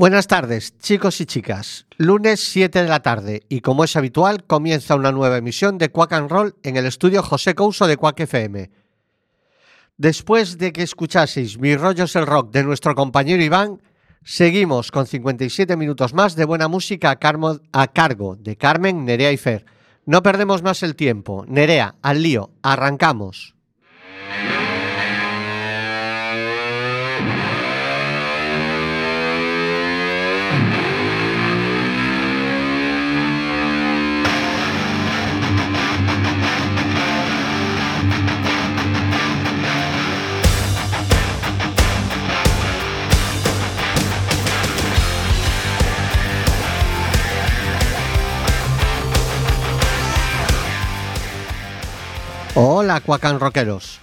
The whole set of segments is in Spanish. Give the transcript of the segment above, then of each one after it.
Buenas tardes, chicos y chicas. Lunes 7 de la tarde y como es habitual, comienza una nueva emisión de Quack and Roll en el estudio José Couso de Quack FM. Después de que escuchaseis Mis rollos el rock de nuestro compañero Iván, seguimos con 57 minutos más de buena música a, a cargo de Carmen, Nerea y Fer. No perdemos más el tiempo. Nerea, al lío, arrancamos. Hola, Cuacan Rockeros.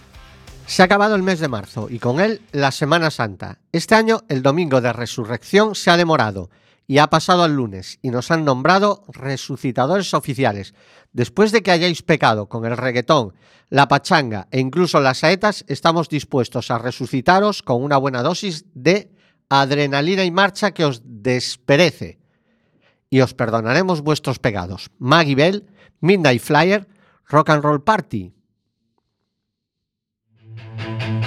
Se ha acabado el mes de marzo y con él la Semana Santa. Este año el domingo de resurrección se ha demorado y ha pasado al lunes y nos han nombrado resucitadores oficiales. Después de que hayáis pecado con el reggaetón, la pachanga e incluso las saetas, estamos dispuestos a resucitaros con una buena dosis de adrenalina y marcha que os desperece. Y os perdonaremos vuestros pecados. Maggie Bell, Midnight Flyer, Rock and Roll Party. Thank you.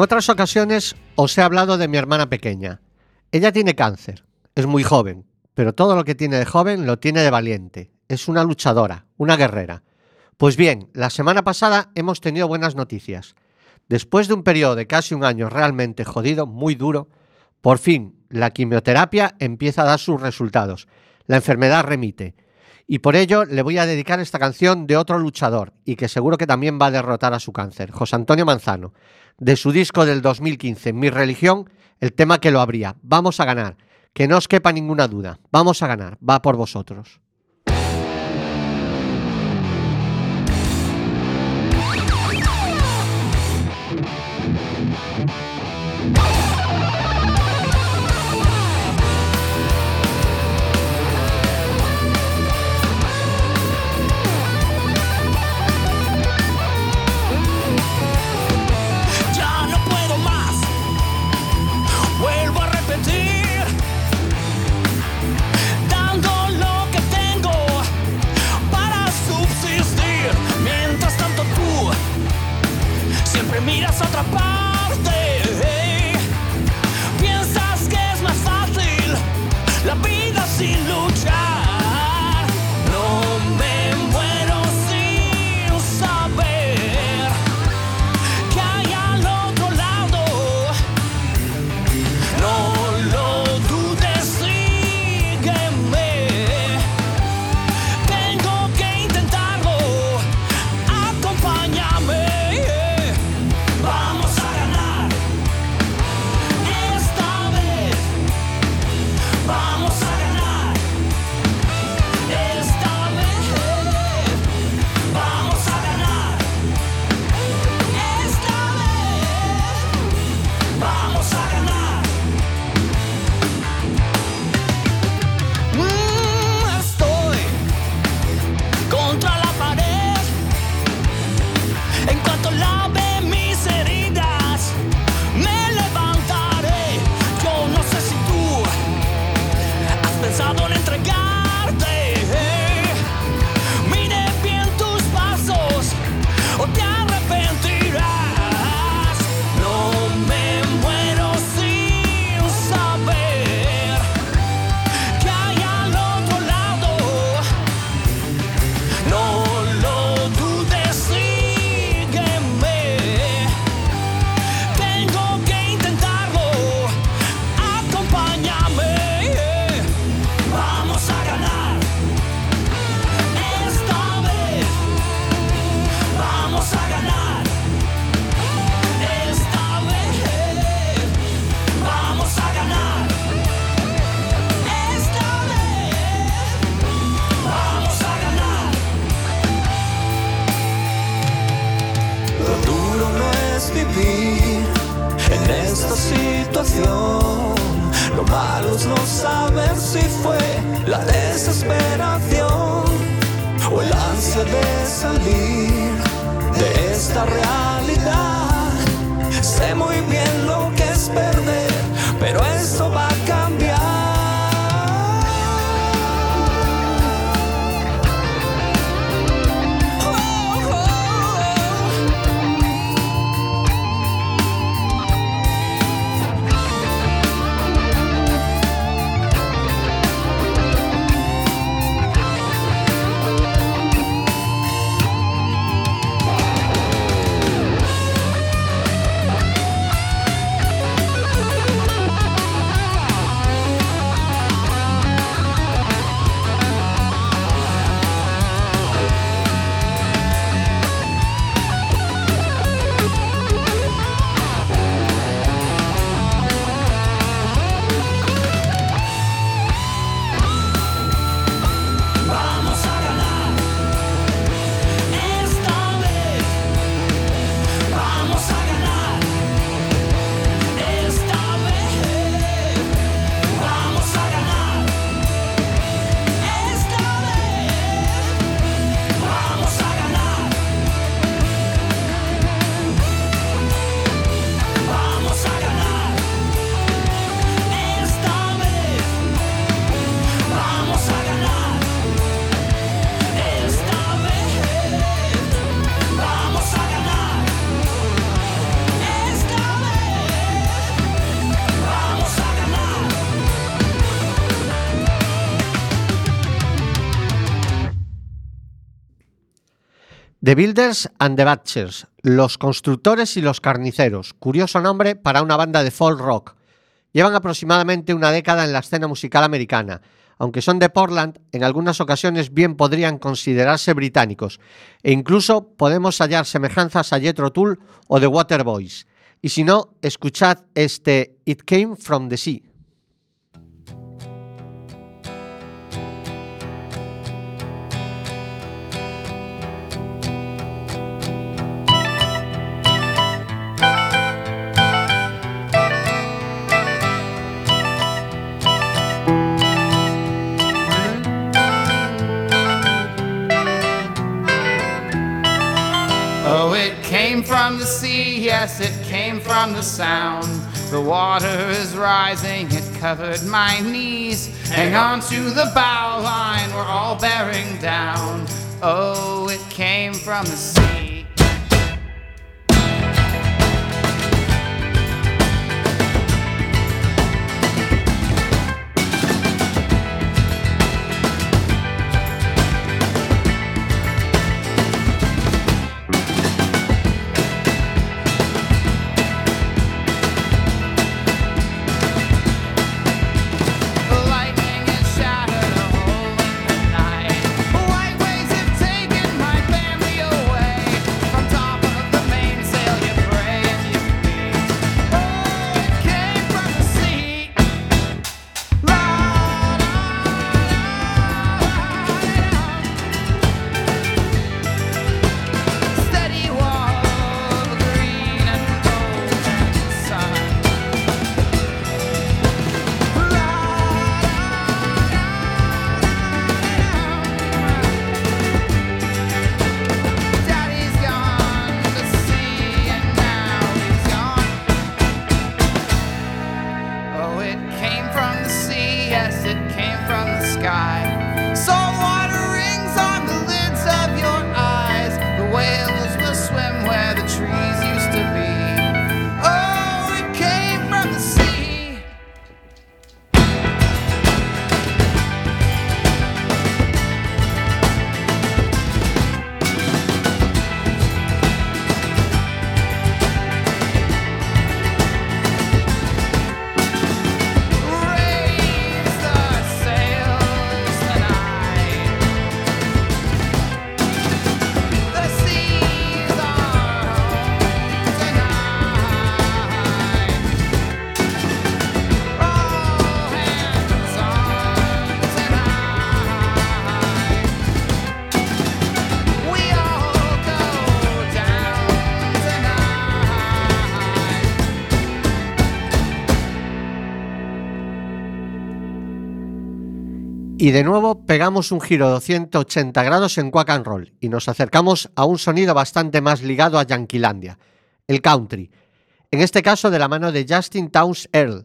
Otras ocasiones os he hablado de mi hermana pequeña. Ella tiene cáncer, es muy joven, pero todo lo que tiene de joven lo tiene de valiente. Es una luchadora, una guerrera. Pues bien, la semana pasada hemos tenido buenas noticias. Después de un periodo de casi un año realmente jodido, muy duro, por fin la quimioterapia empieza a dar sus resultados. La enfermedad remite. Y por ello le voy a dedicar esta canción de otro luchador y que seguro que también va a derrotar a su cáncer, José Antonio Manzano. De su disco del 2015, Mi religión, el tema que lo abría. Vamos a ganar. Que no os quepa ninguna duda. Vamos a ganar. Va por vosotros. Builders and the Butchers, Los Constructores y los Carniceros, curioso nombre para una banda de folk rock. Llevan aproximadamente una década en la escena musical americana. Aunque son de Portland, en algunas ocasiones bien podrían considerarse británicos, e incluso podemos hallar semejanzas a Jethro Tull o The Waterboys. Y si no, escuchad este It Came From the Sea. Yes, it came from the sound. The water is rising, it covered my knees. Hang on to the bow line, we're all bearing down. Oh, it came from the sea. Y de nuevo pegamos un giro de 180 grados en Quack and Roll y nos acercamos a un sonido bastante más ligado a Yanquilandia, el country. En este caso de la mano de Justin Towns Earl,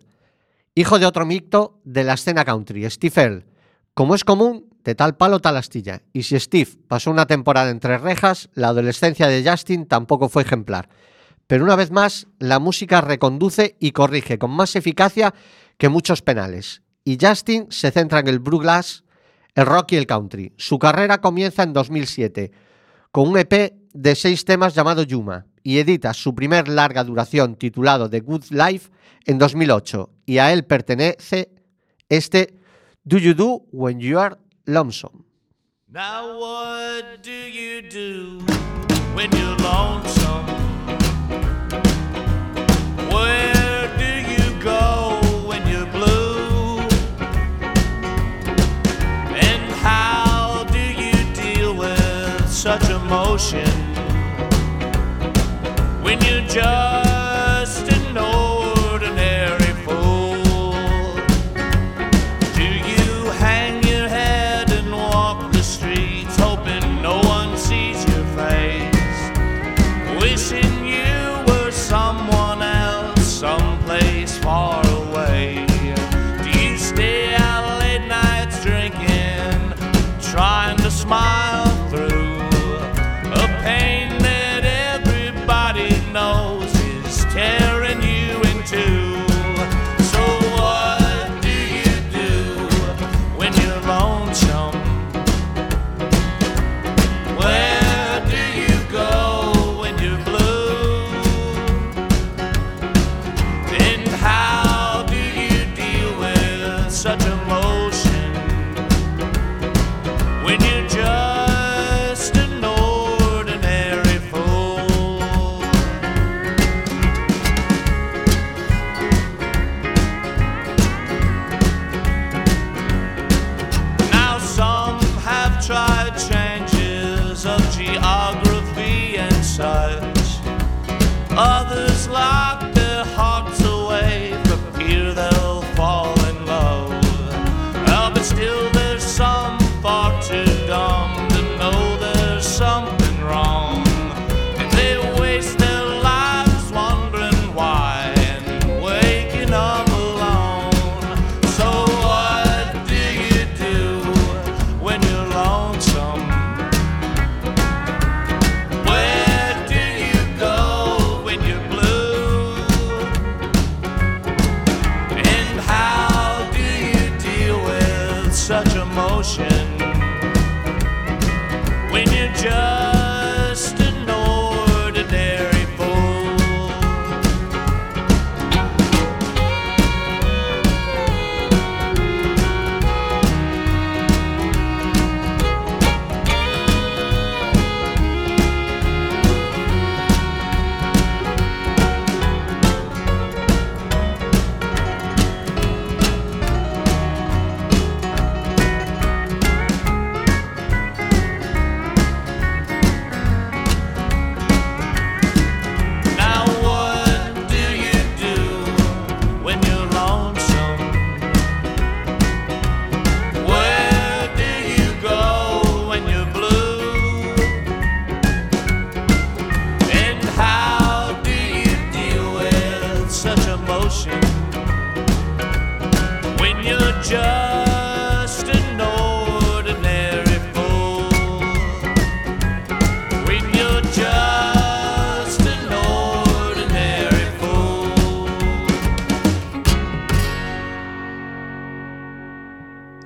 hijo de otro micto de la escena country, Steve Earl. Como es común, de tal palo tal astilla. Y si Steve pasó una temporada entre rejas, la adolescencia de Justin tampoco fue ejemplar. Pero una vez más, la música reconduce y corrige con más eficacia que muchos penales. Y Justin se centra en el bluegrass, el rock y el country. Su carrera comienza en 2007 con un EP de seis temas llamado Yuma y edita su primer larga duración titulado The Good Life en 2008 y a él pertenece este Do You Do When You Are Lonesome. Emotion. When you're just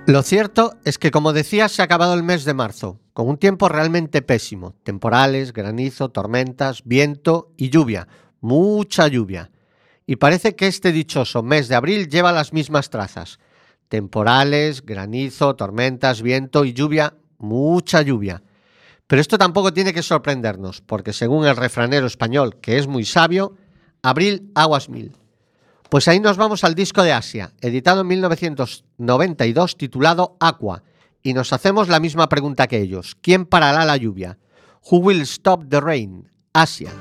Lo cierto es que, como decía, se ha acabado el mes de marzo, con un tiempo realmente pésimo. Temporales, granizo, tormentas, viento y lluvia. Mucha lluvia. Y parece que este dichoso mes de abril lleva las mismas trazas. Temporales, granizo, tormentas, viento y lluvia. Mucha lluvia. Pero esto tampoco tiene que sorprendernos, porque según el refranero español, que es muy sabio, abril aguas mil. Pues ahí nos vamos al disco de Asia, editado en 1992 titulado Aqua, y nos hacemos la misma pregunta que ellos. ¿Quién parará la lluvia? Who will stop the rain? Asia.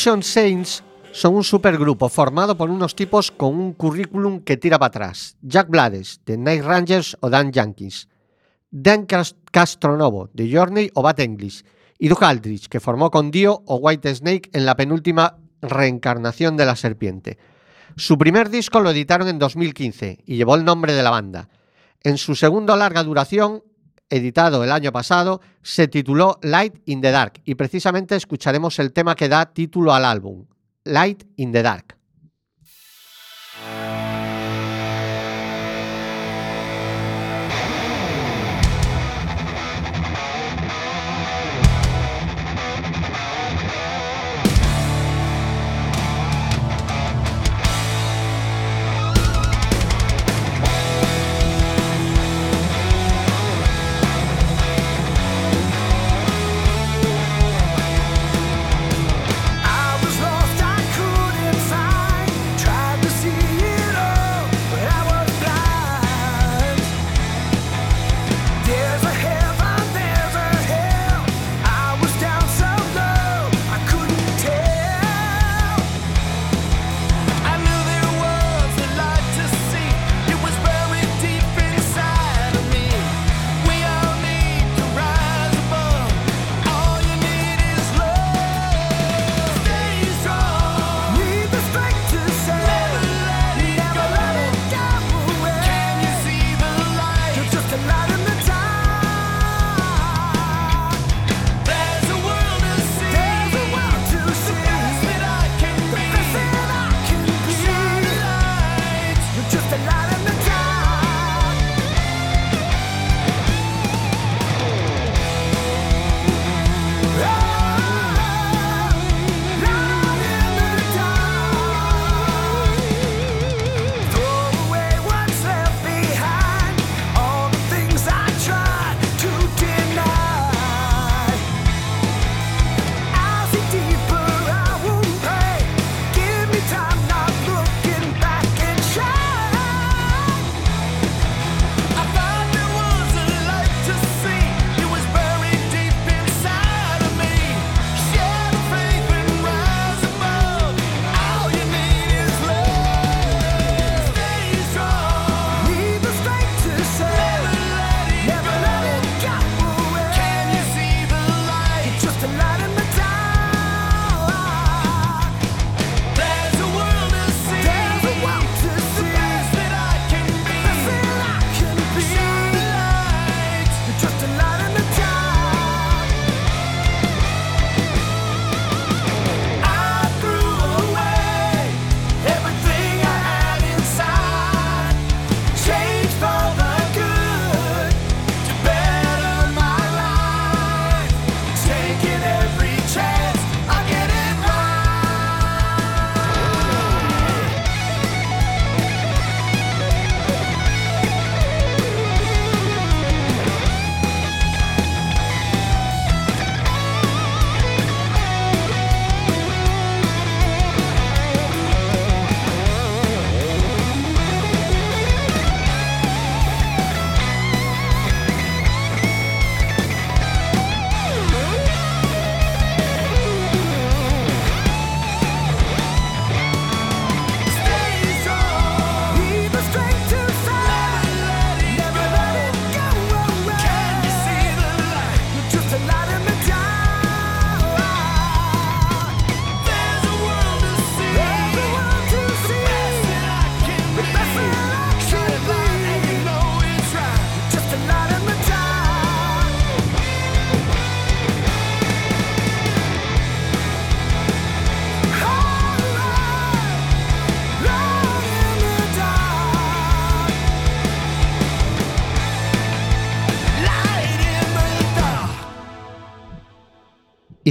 Saints son un supergrupo formado por unos tipos con un currículum que tira para atrás. Jack Blades, de Night Rangers o Dan Yankees. Dan Castronovo, de Journey o Bat English. Y Duke Aldrich, que formó con Dio o White Snake en la penúltima reencarnación de la serpiente. Su primer disco lo editaron en 2015 y llevó el nombre de la banda. En su segundo larga duración, editado el año pasado, se tituló Light in the Dark y precisamente escucharemos el tema que da título al álbum, Light in the Dark.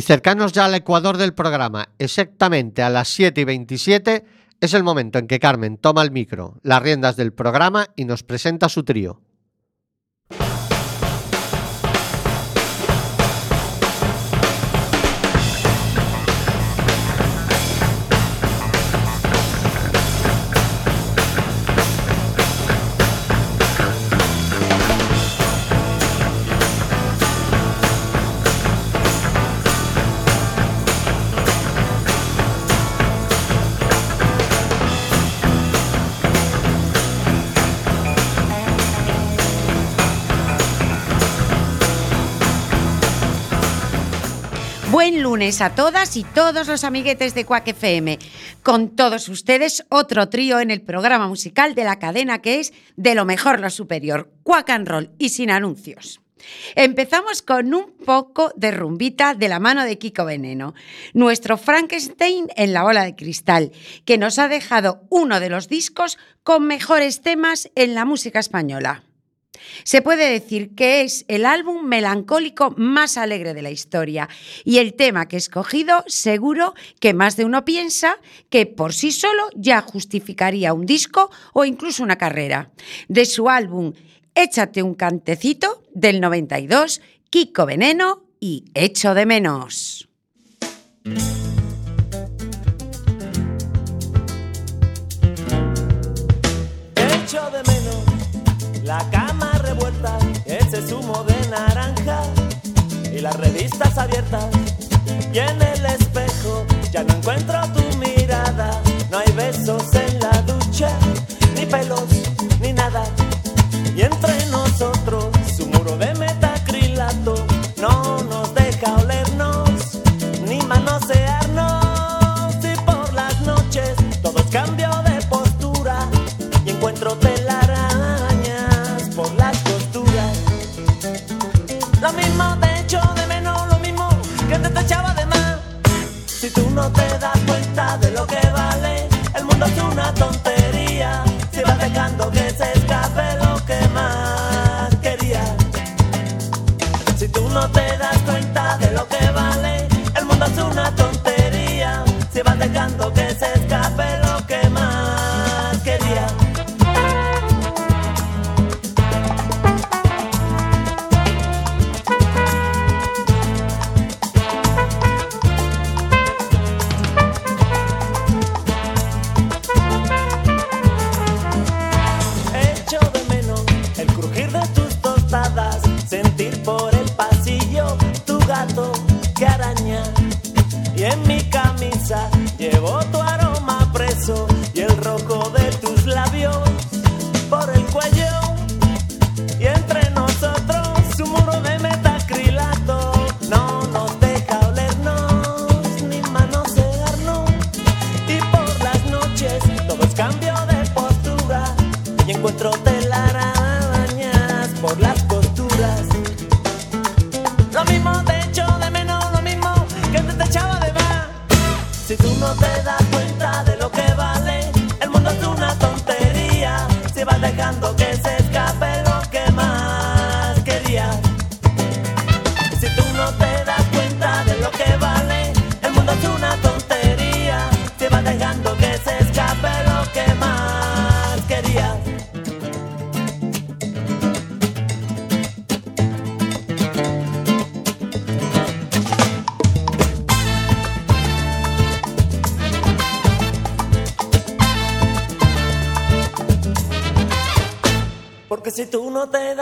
Cercanos ya al ecuador del programa, exactamente a las 7 y 27, es el momento en que Carmen toma el micro, las riendas del programa y nos presenta su trío. Lunes a todas y todos los amiguetes de Quack FM. Con todos ustedes, otro trío en el programa musical de la cadena que es de lo mejor lo superior, Quack and Roll y sin anuncios. Empezamos con un poco de rumbita de la mano de Kiko Veneno, nuestro Frankenstein en la bola de cristal, que nos ha dejado uno de los discos con mejores temas en la música española. Se puede decir que es el álbum melancólico más alegre de la historia y el tema que he escogido seguro que más de uno piensa que por sí solo ya justificaría un disco o incluso una carrera. De su álbum Échate un cantecito del 92, Kiko Veneno y Echo de menos. Echo de menos la cama ese zumo de naranja y las revistas abiertas. Y en el espejo ya no encuentro tu mirada, no hay besos en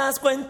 das cuenta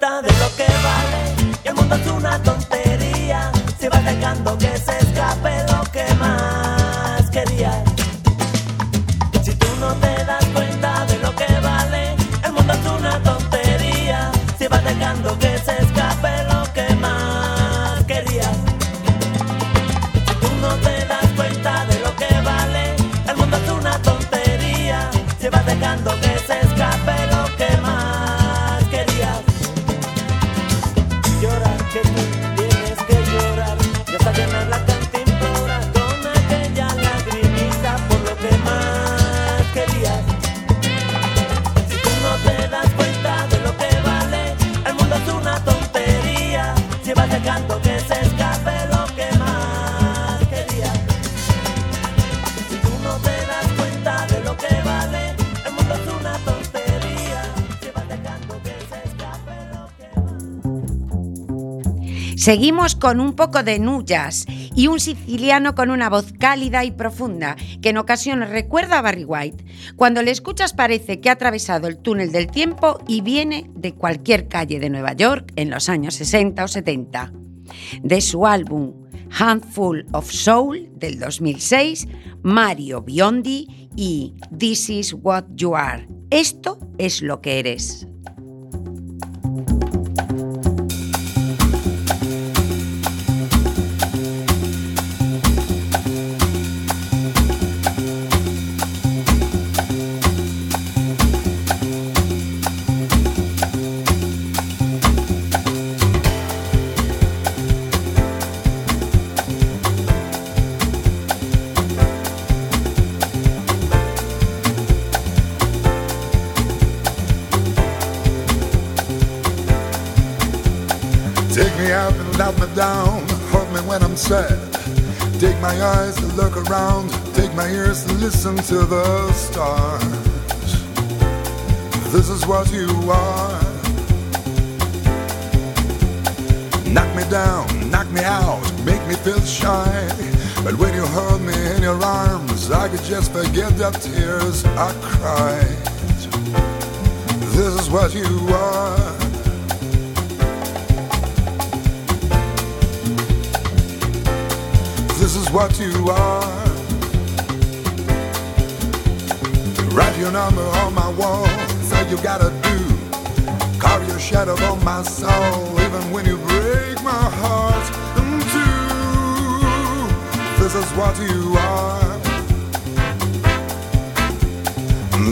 Seguimos con un poco de nullas y un siciliano con una voz cálida y profunda que en ocasiones recuerda a Barry White. Cuando le escuchas parece que ha atravesado el túnel del tiempo y viene de cualquier calle de Nueva York en los años 60 o 70. De su álbum Handful of Soul del 2006, Mario Biondi y This is what you are. Esto es lo que eres. Look around, take my ears to listen to the stars. This is what you are. Knock me down, knock me out, make me feel shy. But when you hold me in your arms, I could just forget the tears I cried. This is what you are. This is what you are. Write your number on my wall. Say you gotta do. Carve your shadow on my soul, even when you break my heart in two. This is what you are.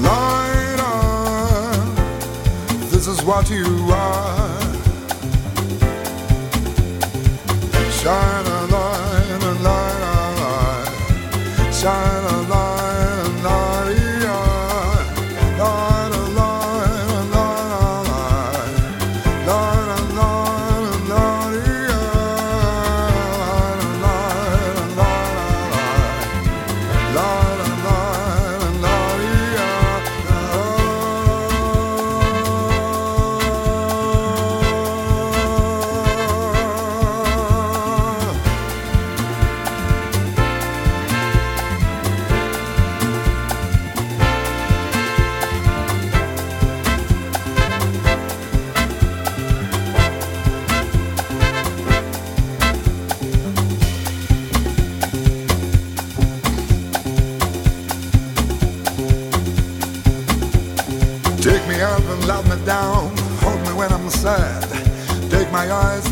Light on. This is what you are. Shine Shine a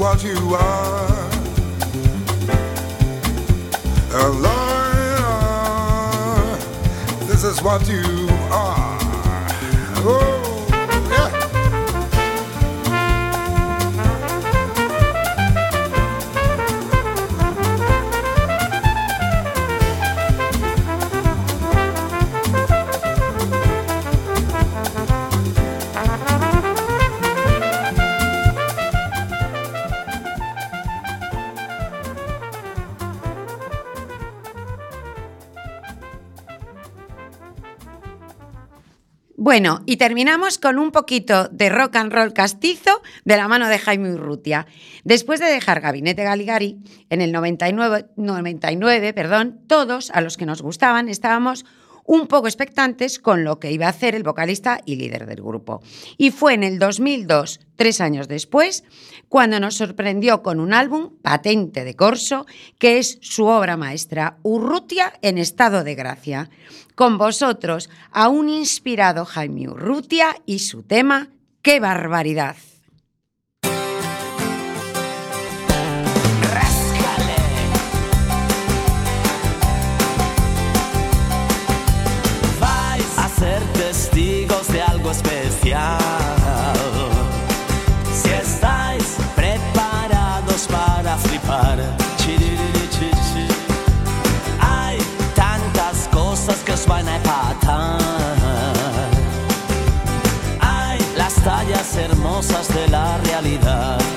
what you are. A liar. This is what you are. Oh, Bueno, y terminamos con un poquito de rock and roll castizo de la mano de Jaime Urrutia. Después de dejar Gabinete Galigari, en el 99, 99 perdón, todos a los que nos gustaban estábamos un poco expectantes con lo que iba a hacer el vocalista y líder del grupo. Y fue en el 2002, tres años después, cuando nos sorprendió con un álbum, Patente de Corso, que es su obra maestra, Urrutia en estado de gracia. Con vosotros, a un inspirado Jaime Urrutia y su tema, ¡Qué barbaridad! Testigos de algo especial. Si estáis preparados para flipar, hay tantas cosas que os van a empatar. Hay las tallas hermosas de la realidad.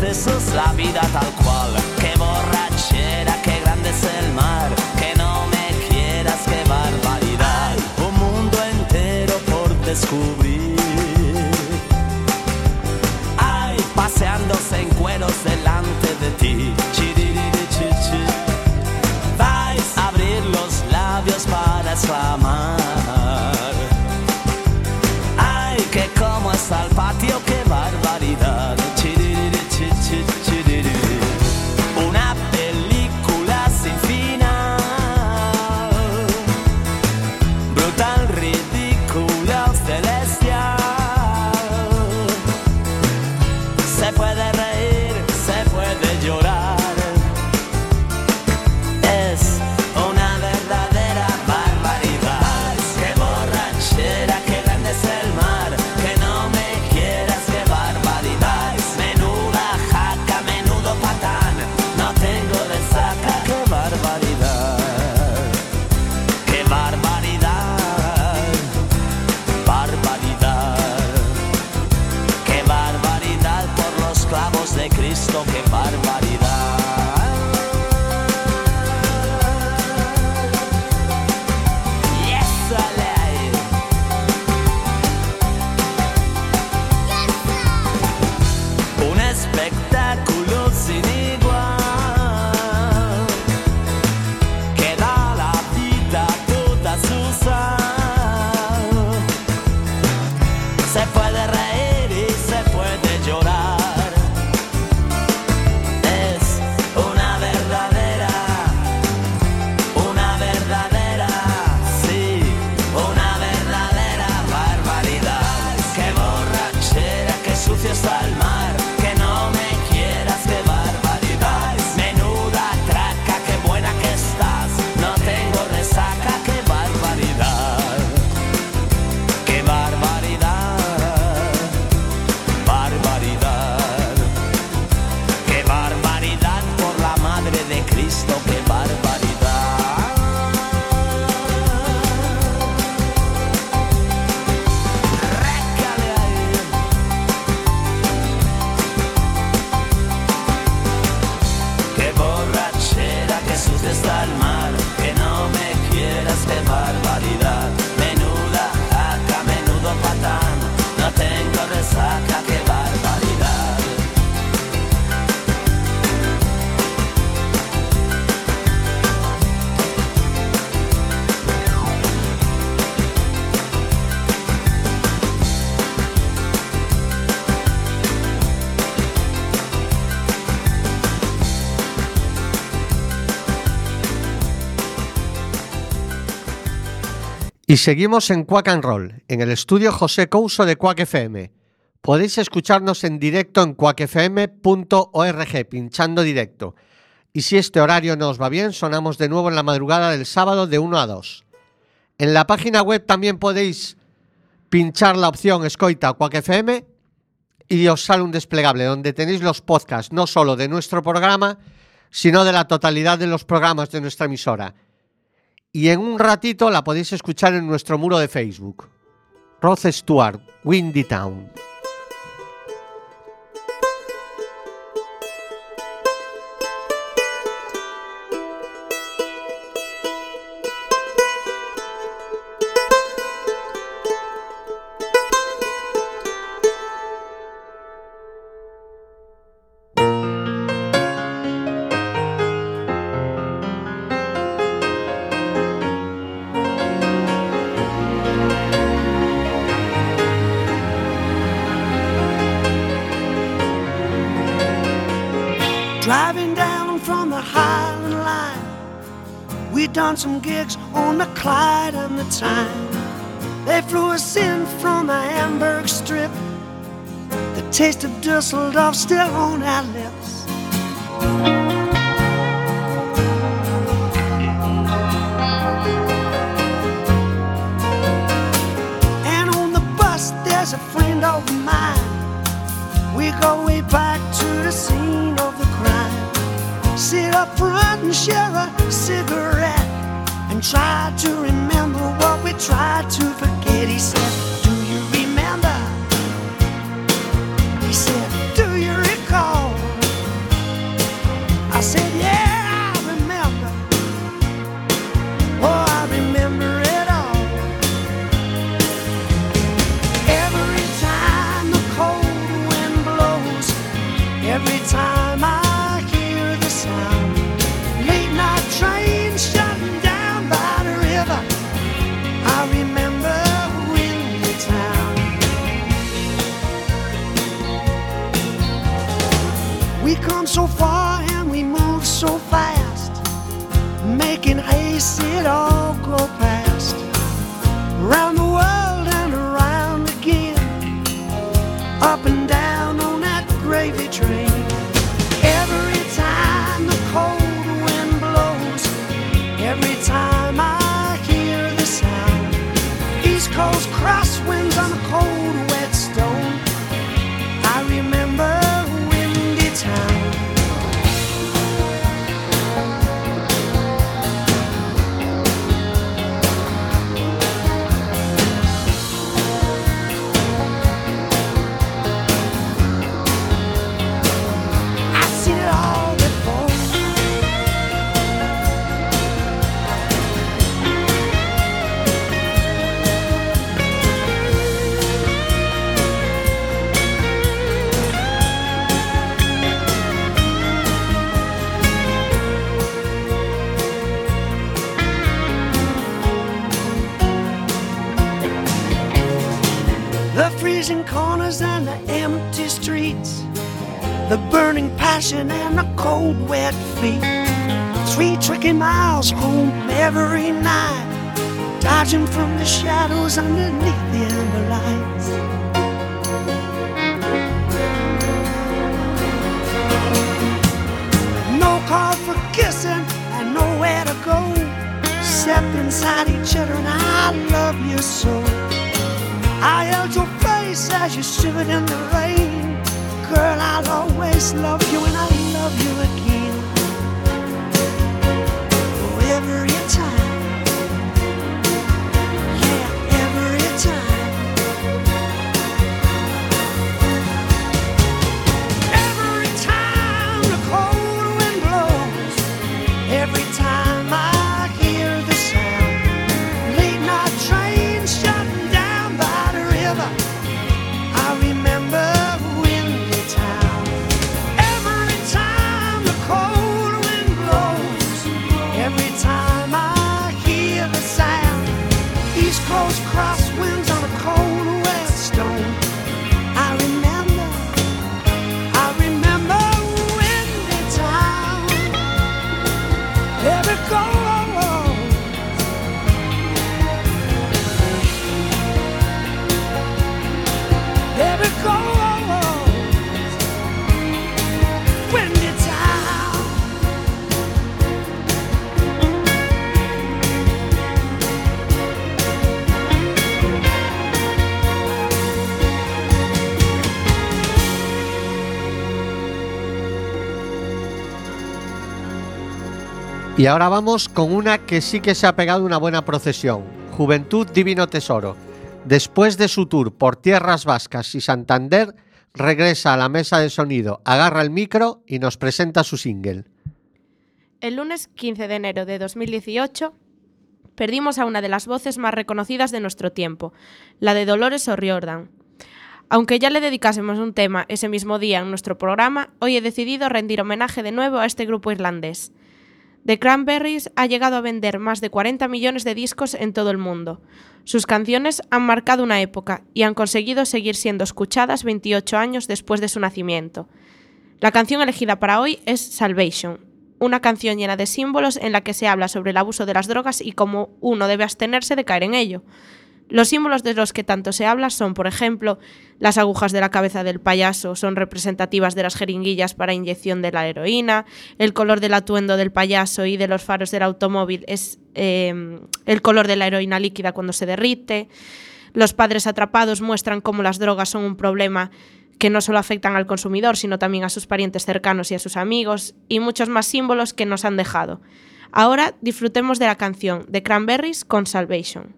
Excesos, la vida tal cual. Qué borrachera, qué grande es el mar. Que no me quieras, qué barbaridad. Un mundo entero por descubrir. Ay, paseándose en cueros delante de ti. Cristo que Y seguimos en Quack and Roll, en el estudio José Couso de Quack FM. Podéis escucharnos en directo en quackfm.org, pinchando directo. Y si este horario no os va bien, sonamos de nuevo en la madrugada del sábado de 1 a 2. En la página web también podéis pinchar la opción Escoita Quack FM y os sale un desplegable donde tenéis los podcasts no solo de nuestro programa, sino de la totalidad de los programas de nuestra emisora. Y en un ratito la podéis escuchar en nuestro muro de Facebook. Rod Stewart, Windy Town. Gigs on the Clyde and the Tyne. They flew us in from the Hamburg Strip. The taste of Dusseldorf still on our lips. And on the bus, there's a friend of mine. We go way back to the scene of the crime. Sit up front and share a try to remember what we tried to forget. see it all, go back. The freezing corners and the empty streets the burning passion and the cold wet feet. Three tricky miles home every night, dodging from the shadows underneath the amber lights. No call for kissing and nowhere to go, except inside each other, and I love you so. I held your face as you shivered in the rain. Girl, I'll always love you and I love you again. Y ahora vamos con una que sí que se ha pegado una buena procesión. Juventud Divino Tesoro. Después de su tour por tierras vascas y Santander, regresa a la mesa de sonido, agarra el micro y nos presenta su single. El lunes 15 de enero de 2018 perdimos a una de las voces más reconocidas de nuestro tiempo, la de Dolores O'Riordan. Aunque ya le dedicásemos un tema ese mismo día en nuestro programa, hoy he decidido rendir homenaje de nuevo a este grupo irlandés. The Cranberries ha llegado a vender más de 40 millones de discos en todo el mundo. Sus canciones han marcado una época y han conseguido seguir siendo escuchadas 28 años después de su nacimiento. La canción elegida para hoy es Salvation, una canción llena de símbolos en la que se habla sobre el abuso de las drogas y cómo uno debe abstenerse de caer en ello. Los símbolos de los que tanto se habla son, por ejemplo, las agujas de la cabeza del payaso son representativas de las jeringuillas para inyección de la heroína, el color del atuendo del payaso y de los faros del automóvil es eh, el color de la heroína líquida cuando se derrite, los padres atrapados muestran cómo las drogas son un problema que no solo afectan al consumidor, sino también a sus parientes cercanos y a sus amigos, y muchos más símbolos que nos han dejado. Ahora disfrutemos de la canción de Cranberries con Salvation.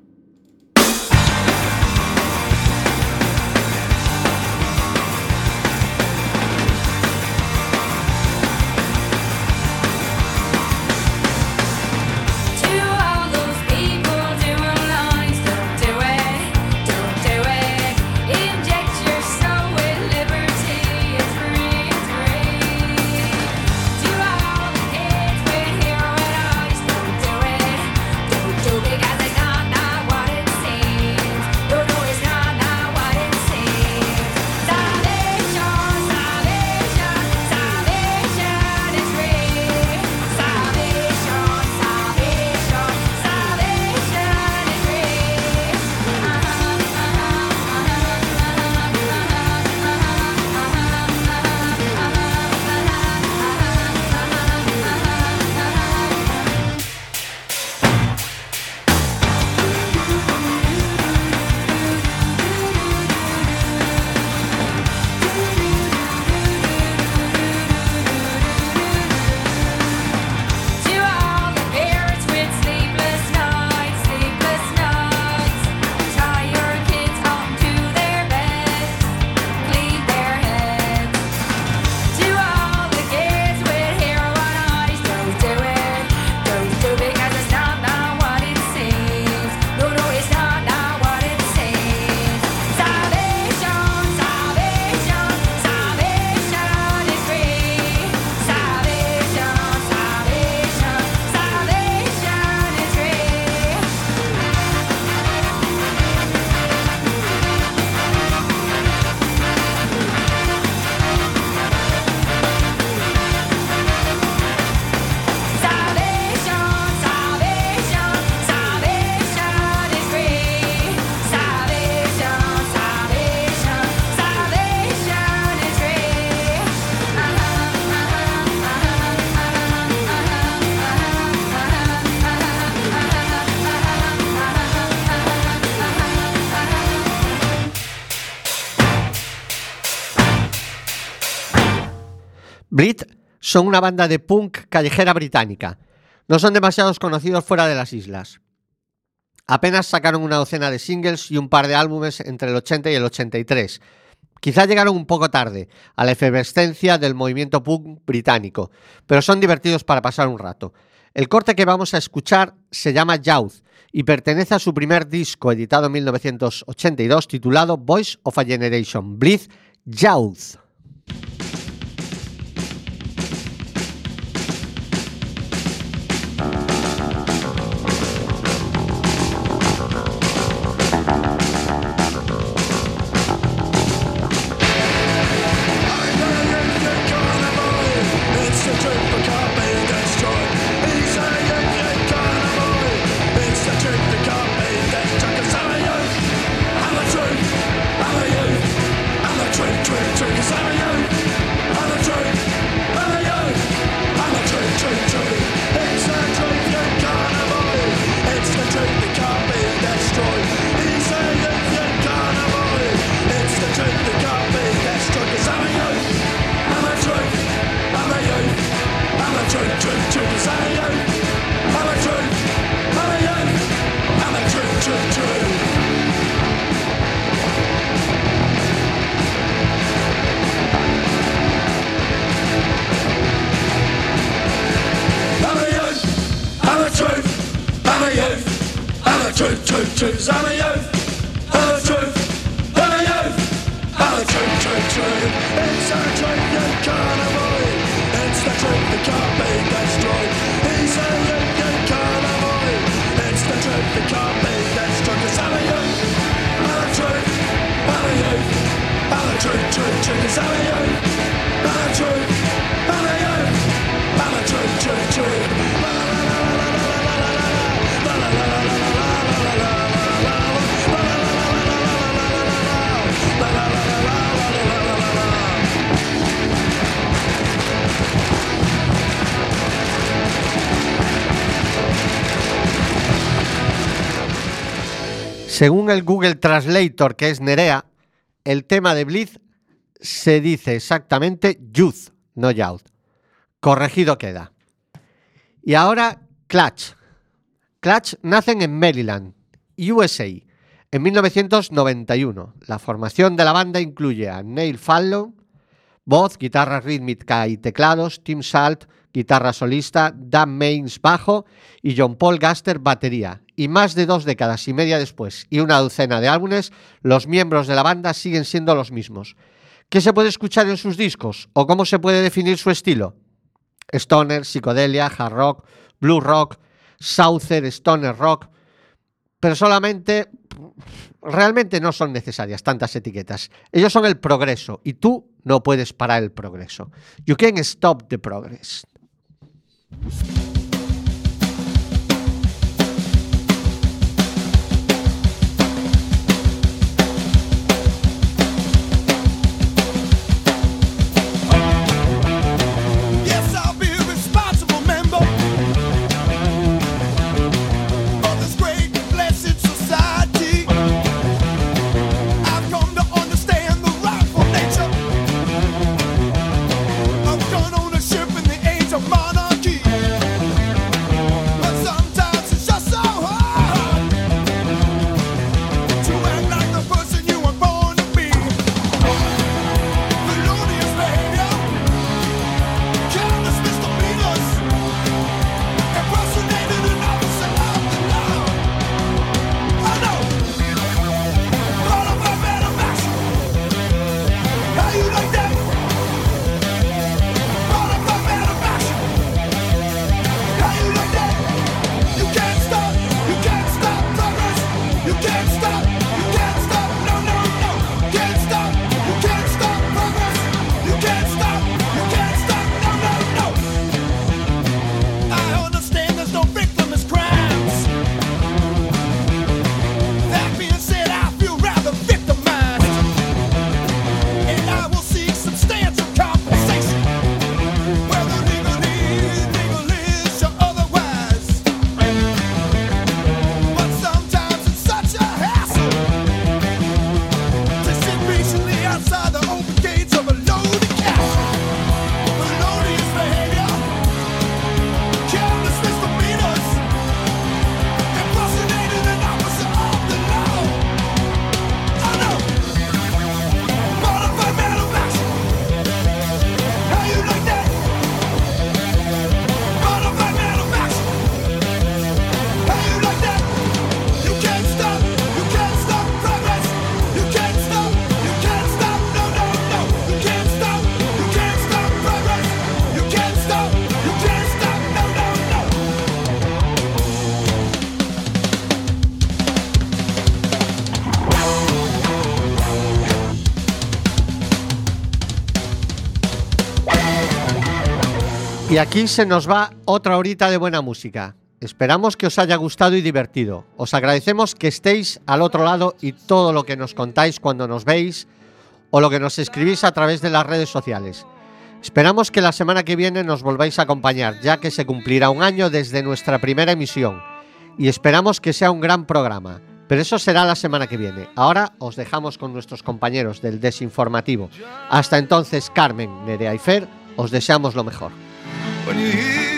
Son una banda de punk callejera británica. No son demasiados conocidos fuera de las islas. Apenas sacaron una docena de singles y un par de álbumes entre el 80 y el 83. Quizá llegaron un poco tarde a la efervescencia del movimiento punk británico, pero son divertidos para pasar un rato. El corte que vamos a escuchar se llama Youth y pertenece a su primer disco editado en 1982 titulado Voice of a Generation, Breathe Youth. Truth, truth, truth. I'm a youth. I'm a truth. I'm a youth. I'm a truth, truth, truth. It's a truth you can't avoid. It's the truth that can't be destroyed. He's a youth you can't avoid. It's the truth that can't be destroyed. 'Cause I'm a youth. I'm a truth. I'm a youth. I'm a truth, truth, truth. I'm a youth. Según el Google Translator, que es Nerea, el tema de Blitz se dice exactamente Youth, no Youth. Corregido queda. Y ahora Clutch. Clutch nacen en Maryland, USA, en 1991. La formación de la banda incluye a Neil Fallon, voz, guitarra rítmica y teclados, Tim Salt, guitarra solista, Dan Mains, bajo y John Paul Gaster, batería. Y más de dos décadas y media después y una docena de álbumes, los miembros de la banda siguen siendo los mismos. ¿Qué se puede escuchar en sus discos? ¿O cómo se puede definir su estilo? Stoner, psicodelia, hard rock, blue rock, Souther, stoner rock. Pero solamente, realmente no son necesarias tantas etiquetas. Ellos son el progreso y tú no puedes parar el progreso. You can't stop the progress. Thank you. Aquí se nos va otra horita de buena música. Esperamos que os haya gustado y divertido. Os agradecemos que estéis al otro lado y todo lo que nos contáis cuando nos veis o lo que nos escribís a través de las redes sociales. Esperamos que la semana que viene nos volváis a acompañar, ya que se cumplirá un año desde nuestra primera emisión. Y esperamos que sea un gran programa. Pero eso será la semana que viene. Ahora os dejamos con nuestros compañeros del Desinformativo. Hasta entonces, Carmen, Nerea y Fer, os deseamos lo mejor. when you hear